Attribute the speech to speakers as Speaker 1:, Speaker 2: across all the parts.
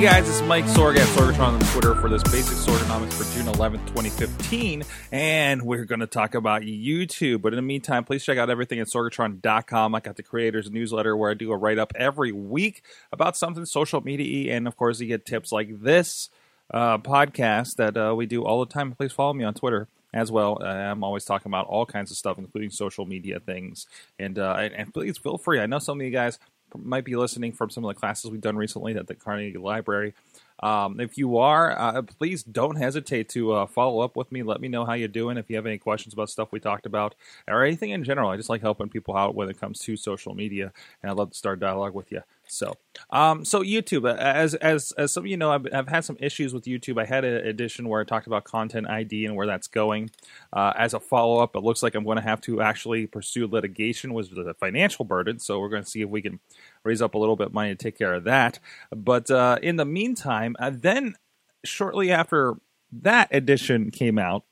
Speaker 1: Hey guys, it's Mike Sorg at Sorgatron on Twitter for this basic Sorganomics for June 11th, 2015. And we're going to talk about YouTube. But in the meantime, please check out everything at Sorgatron.com. I got the creators newsletter where I do a write up every week about something social media. And of course, you get tips like this uh, podcast that uh, we do all the time. Please follow me on Twitter as well. I'm always talking about all kinds of stuff, including social media things. And, uh, and please feel free. I know some of you guys might be listening from some of the classes we've done recently at the Carnegie Library. Um, if you are, uh, please don't hesitate to uh, follow up with me. Let me know how you're doing. If you have any questions about stuff we talked about or anything in general, I just like helping people out when it comes to social media, and I'd love to start dialogue with you. So, um, so YouTube, uh, as as as some of you know, I've, I've had some issues with YouTube. I had an edition where I talked about content ID and where that's going. Uh, as a follow up, it looks like I'm going to have to actually pursue litigation, is a financial burden. So we're going to see if we can raise up a little bit of money to take care of that. But uh, in the meantime, uh, then shortly after that edition came out,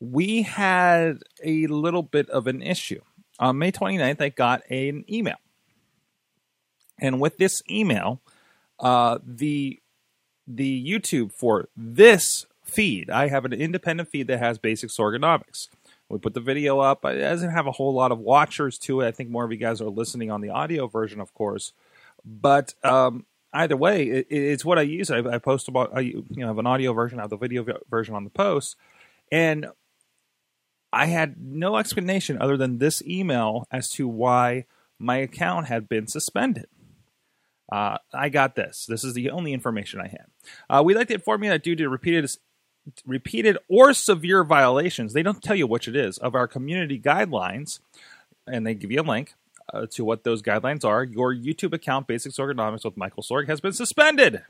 Speaker 1: we had a little bit of an issue. On May 29th, I got an email and with this email, uh, the the YouTube for this feed, I have an independent feed that has basic Sorganomics. We put the video up. It doesn't have a whole lot of watchers to it. I think more of you guys are listening on the audio version, of course. But um, either way, it, it's what I use. I, I post about I, you know have an audio version, I have the video version on the post, and I had no explanation other than this email as to why my account had been suspended. Uh, I got this. This is the only information I have. Uh, we'd like to inform you that due to repeated repeated or severe violations, they don't tell you which it is, of our community guidelines, and they give you a link uh, to what those guidelines are, your YouTube account, Basic Sorganomics with Michael Sorg, has been suspended.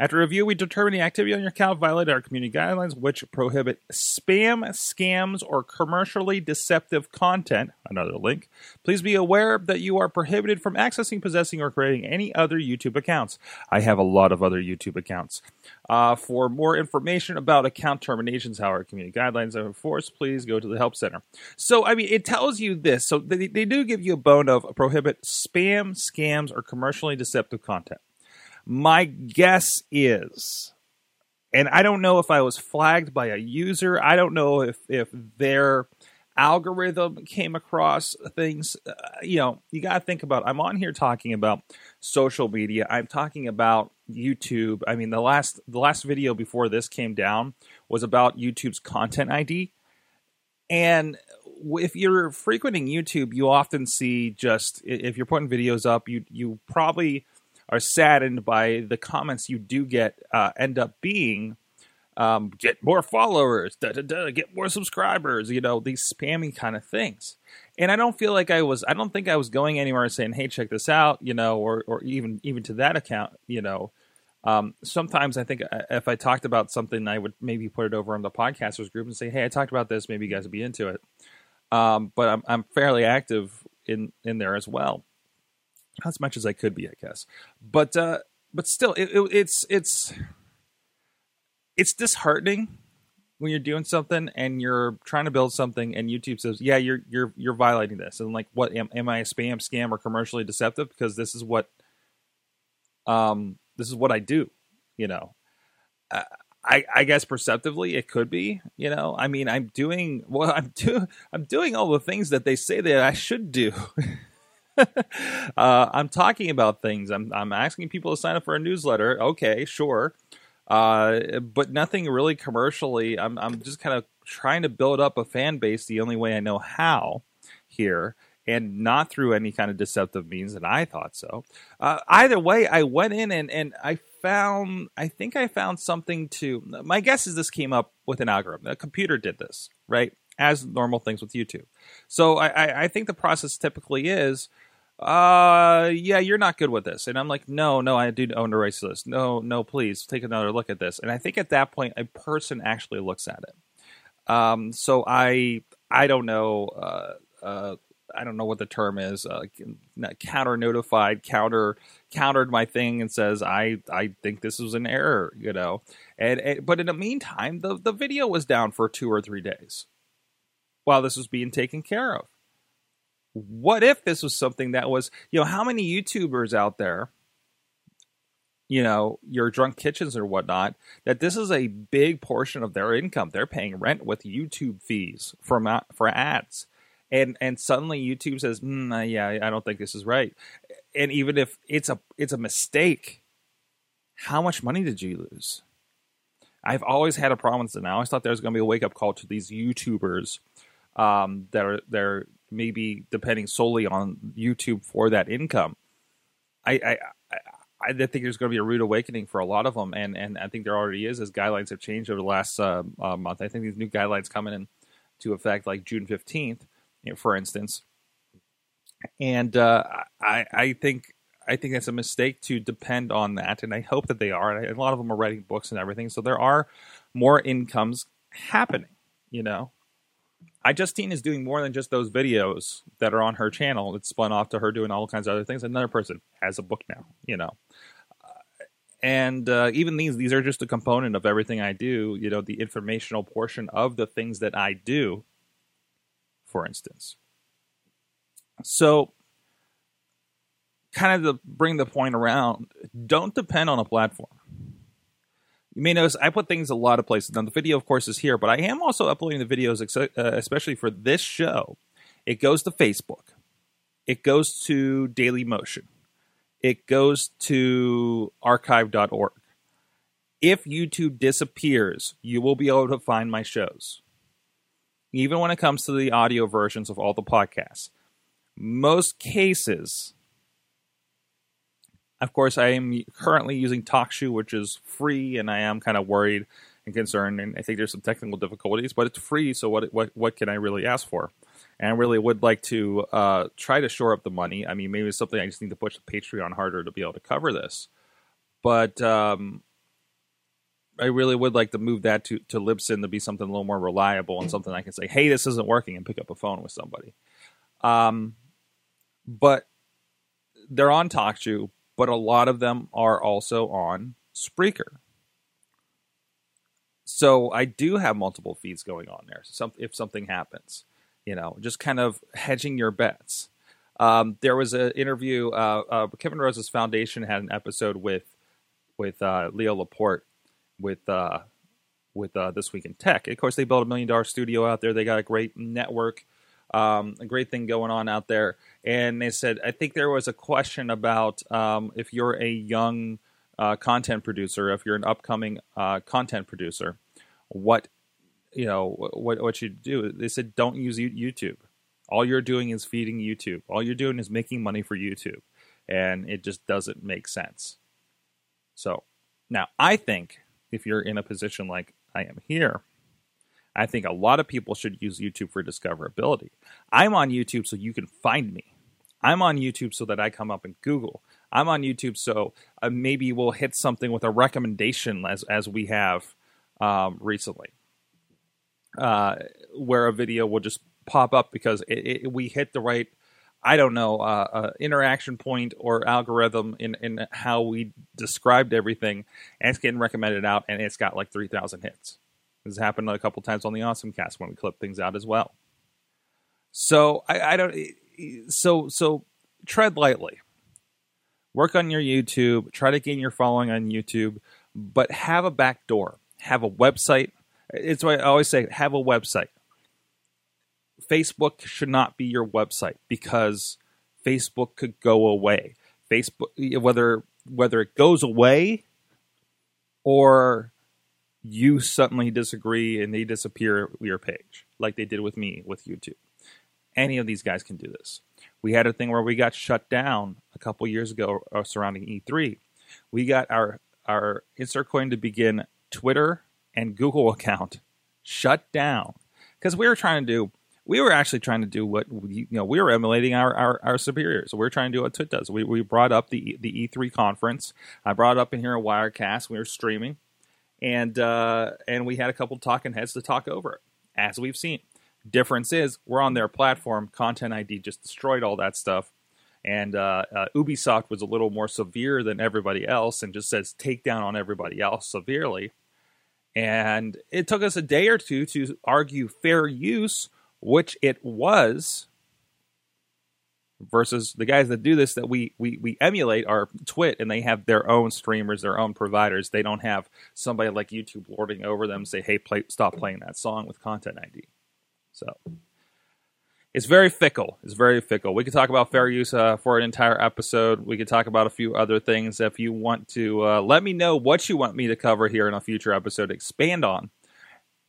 Speaker 1: After review, we determine the activity on your account violated our community guidelines, which prohibit spam, scams, or commercially deceptive content. Another link. Please be aware that you are prohibited from accessing, possessing, or creating any other YouTube accounts. I have a lot of other YouTube accounts. Uh, for more information about account terminations, how our community guidelines are enforced, please go to the Help Center. So, I mean, it tells you this. So, they, they do give you a bone of prohibit spam, scams, or commercially deceptive content. My guess is, and I don't know if I was flagged by a user. I don't know if if their algorithm came across things. Uh, you know, you got to think about. I'm on here talking about social media. I'm talking about YouTube. I mean, the last the last video before this came down was about YouTube's content ID, and if you're frequenting YouTube, you often see just if you're putting videos up, you you probably are saddened by the comments you do get uh, end up being um, get more followers, da, da, da, get more subscribers, you know, these spammy kind of things. And I don't feel like I was, I don't think I was going anywhere and saying, hey, check this out, you know, or, or even, even to that account, you know. Um, sometimes I think uh, if I talked about something, I would maybe put it over on the podcasters group and say, hey, I talked about this, maybe you guys would be into it. Um, but I'm, I'm fairly active in, in there as well as much as I could be, I guess. But uh, but still, it, it, it's it's it's disheartening when you're doing something and you're trying to build something, and YouTube says, "Yeah, you're you're you're violating this." And like, what am, am I a spam, scam, or commercially deceptive? Because this is what um this is what I do. You know, uh, I, I guess perceptively it could be, you know. I mean, I'm doing well. I'm doing I'm doing all the things that they say that I should do. uh, I'm talking about things. I'm I'm asking people to sign up for a newsletter. Okay, sure, uh, but nothing really commercially. I'm I'm just kind of trying to build up a fan base the only way I know how here. And not through any kind of deceptive means, and I thought so. Uh, either way, I went in and, and I found, I think I found something to. My guess is this came up with an algorithm. A computer did this, right? As normal things with YouTube. So I, I, I think the process typically is uh yeah you're not good with this and i'm like no no i do own a race list no no please take another look at this and i think at that point a person actually looks at it um so i i don't know uh uh I don't know what the term is. Uh, counter notified, counter countered my thing and says I I think this was an error, you know. And, and but in the meantime, the the video was down for two or three days while this was being taken care of what if this was something that was, you know, how many YouTubers out there you know your drunk kitchens or whatnot that this is a big portion of their income. They're paying rent with youtube fees for for ads. And and suddenly youtube says mm, yeah i don't think this is right. And even if it's a it's a mistake how much money did you lose? I've always had a problem with it i always thought there was going to be a wake-up call to these youtubers um, that are they're maybe depending solely on youtube for that income I, I, I think there's going to be a rude awakening for a lot of them, and and I think there already is as guidelines have changed over the last uh, uh, month. I think these new guidelines coming in to effect like June fifteenth, you know, for instance, and uh, I I think I think that's a mistake to depend on that, and I hope that they are. And a lot of them are writing books and everything, so there are more incomes happening. You know, iJustine is doing more than just those videos that are on her channel. It's spun off to her doing all kinds of other things. Another person has a book now, you know. Uh, and uh, even these, these are just a component of everything I do. You know, the informational portion of the things that I do, for instance. So, kind of to bring the point around, don't depend on a platform you may notice I put things a lot of places. Now, the video, of course, is here, but I am also uploading the videos, uh, especially for this show. It goes to Facebook, it goes to Daily Motion, it goes to archive.org. If YouTube disappears, you will be able to find my shows, even when it comes to the audio versions of all the podcasts. Most cases, of course, I am currently using TalkShoe, which is free, and I am kind of worried and concerned. And I think there's some technical difficulties, but it's free. So what what what can I really ask for? And I really would like to uh, try to shore up the money. I mean, maybe it's something I just need to push the Patreon harder to be able to cover this. But um, I really would like to move that to to Libsyn to be something a little more reliable and something I can say, "Hey, this isn't working," and pick up a phone with somebody. Um, but they're on TalkShoe, but a lot of them are also on Spreaker. So I do have multiple feeds going on there. So if something happens, you know, just kind of hedging your bets. Um, there was an interview. Uh, uh, Kevin Rose's foundation had an episode with with uh, Leo Laporte with uh, with uh, this week in tech. Of course, they built a million dollar studio out there. They got a great network um, a great thing going on out there. And they said, I think there was a question about um, if you're a young uh, content producer, if you're an upcoming uh, content producer, what you know what what you do. They said, don't use YouTube. All you're doing is feeding YouTube. All you're doing is making money for YouTube, and it just doesn't make sense. So now I think if you're in a position like I am here, I think a lot of people should use YouTube for discoverability. I'm on YouTube so you can find me. I'm on YouTube so that I come up in Google. I'm on YouTube so uh, maybe we'll hit something with a recommendation as as we have um, recently, uh, where a video will just pop up because it, it, we hit the right I don't know uh, uh, interaction point or algorithm in in how we described everything, and it's getting recommended out, and it's got like three thousand hits. This happened a couple times on the Awesome Cast when we clip things out as well. So I, I don't. So so tread lightly. Work on your YouTube. Try to gain your following on YouTube, but have a back door. Have a website. It's why I always say have a website. Facebook should not be your website because Facebook could go away. Facebook whether whether it goes away or you suddenly disagree and they disappear your page, like they did with me with YouTube. Any of these guys can do this. We had a thing where we got shut down a couple years ago uh, surrounding E3. We got our our Insert Coin to begin Twitter and Google account shut down because we were trying to do. We were actually trying to do what you know. We were emulating our our, our superiors. So we are trying to do what Twit does. We we brought up the the E3 conference. I brought up in here a Wirecast. We were streaming and uh, and we had a couple talking heads to talk over it, as we've seen. Difference is we're on their platform. Content ID just destroyed all that stuff, and uh, uh, Ubisoft was a little more severe than everybody else, and just says take down on everybody else severely. And it took us a day or two to argue fair use, which it was. Versus the guys that do this that we, we, we emulate are Twit and they have their own streamers, their own providers. They don't have somebody like YouTube lording over them say, hey, play, stop playing that song with Content ID. So it's very fickle. It's very fickle. We could talk about fair use uh, for an entire episode. We could talk about a few other things. If you want to uh, let me know what you want me to cover here in a future episode, expand on.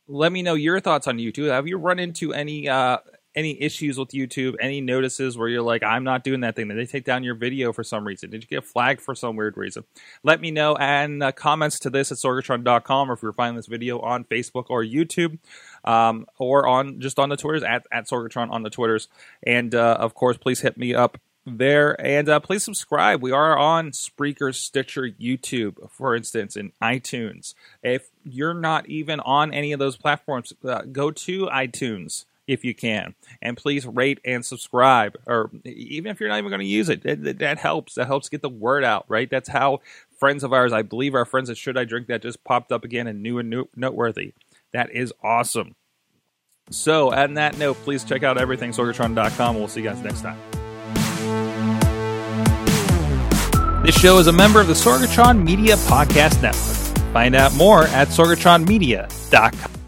Speaker 1: Let me know your thoughts on YouTube. Have you run into any uh, any issues with YouTube, any notices where you're like, I'm not doing that thing? Did they take down your video for some reason? Did you get flagged for some weird reason? Let me know and uh, comments to this at sorgatron.com or if you're finding this video on Facebook or YouTube um, or on just on the Twitters at, at Sorgatron on the Twitters. And uh, of course, please hit me up there and uh, please subscribe we are on spreaker stitcher youtube for instance in itunes if you're not even on any of those platforms uh, go to itunes if you can. And please rate and subscribe, or even if you're not even going to use it, that, that, helps. That helps get the word out, right? That's how friends of ours, I believe our friends at Should I Drink That just popped up again and new and new, noteworthy. That is awesome. So, on that note, please check out everything Sorgatron.com. We'll see you guys next time. This show is a member of the Sorgatron Media Podcast Network. Find out more at sorgatronmedia.com.